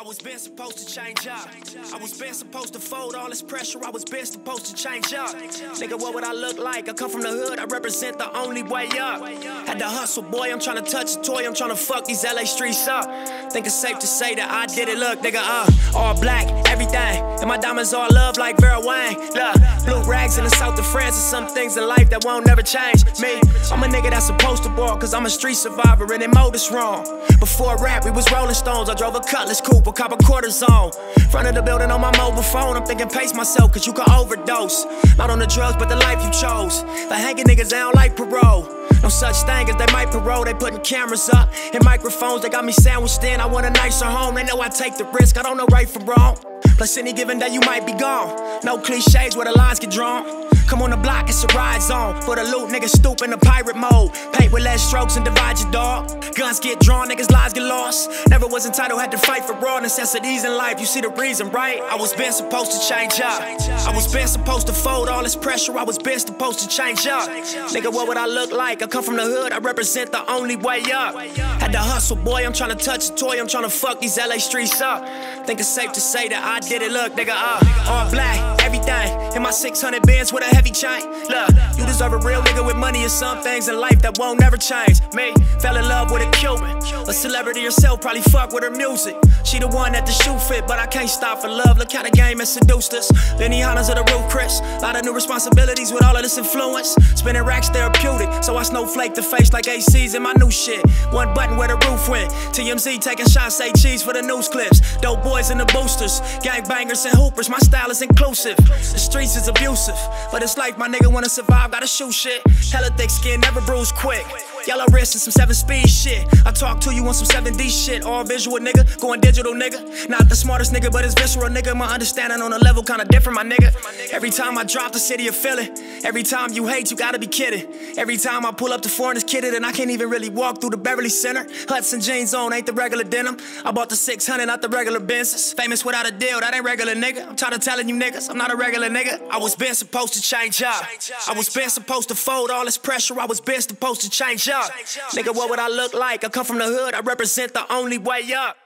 I was been supposed to change up. I was been supposed to fold all this pressure. I was been supposed to change up. Nigga, what would I look like? I come from the hood. I represent the only way up. Had to hustle, boy. I'm trying to touch a toy. I'm trying to fuck these LA streets up. Think it's safe to say that I did it. Look, nigga, uh, all black, everything. And my diamonds all love like Vera Wang. Look, blue rags in the south of France. And some things in life that won't never change. Me, I'm a nigga that's supposed to ball. Cause I'm a street survivor and they mode us wrong. Before rap, we was rolling stones. I drove a Cutlass coupe, a copper quarter zone. Front of the building on my mobile phone. I'm thinking pace myself, cause you can overdose. Not on the drugs, but the life you chose. Like hanging niggas down like parole. No such thing as they might parole. They putting cameras up and microphones. They got me sandwiched in. I want a nicer home. They know I take the risk. I don't know right from wrong. Plus, any given day you might be gone. No cliches where the lines get drawn. Come on the block, it's a ride zone. For the loot, niggas stoop in the pirate mode. Paint with less strokes and divide your dog. Guns get drawn, niggas' lives get lost. Never was entitled, had to fight for raw necessities in life. You see the reason, right? I was been supposed to change up. I was been supposed to fold all this pressure. I was been supposed to change up. Nigga, what would I look like? I come from the hood, I represent the only way up. Had to hustle, boy. I'm trying to touch a toy. I'm trying to fuck these LA streets up. Think it's safe to say that I did it. Look, nigga, uh, all black, everything. In my 600 bands with a heavy chain. Look, you deserve a real nigga with money and some things in life that won't never change. Me, fell in love with a Cuban. A celebrity herself, probably fuck with her music. She the one that the shoe fit, but I can't stop for love. Look how the game has seduced us. Benihana's of the roof, Chris. Lot of new responsibilities with all of this influence. Spinning racks therapeutic, so I snowflake the face like ACs in my new shit. One button where the roof went. TMZ taking shots, say cheese for the news clips. Dope boys and the boosters, gang bangers and hoopers. My style is inclusive. The streets is abusive, but it's life. My nigga wanna survive, gotta shoot shit. Hella thick skin, never bruise quick. Yellow wrist and some 7 speed shit. I talk to you on some 7D shit. All visual nigga, going digital nigga. Not the smartest nigga, but it's visceral nigga. My understanding on a level kinda different, my nigga. Every time I drop the city of Philly, every time you hate, you gotta be kidding. Every time I pull up to foreign, it's kidded, and I can't even really walk through the Beverly Center. Hudson jeans on, ain't the regular denim. I bought the 600, not the regular Benzes. Famous without a deal, that ain't regular nigga. I'm tired of telling you niggas, I'm not a regular nigga. I was been supposed to change up. I was been supposed to fold all this pressure. I was been supposed to change up. Nigga, what would I look like? I come from the hood, I represent the only way up.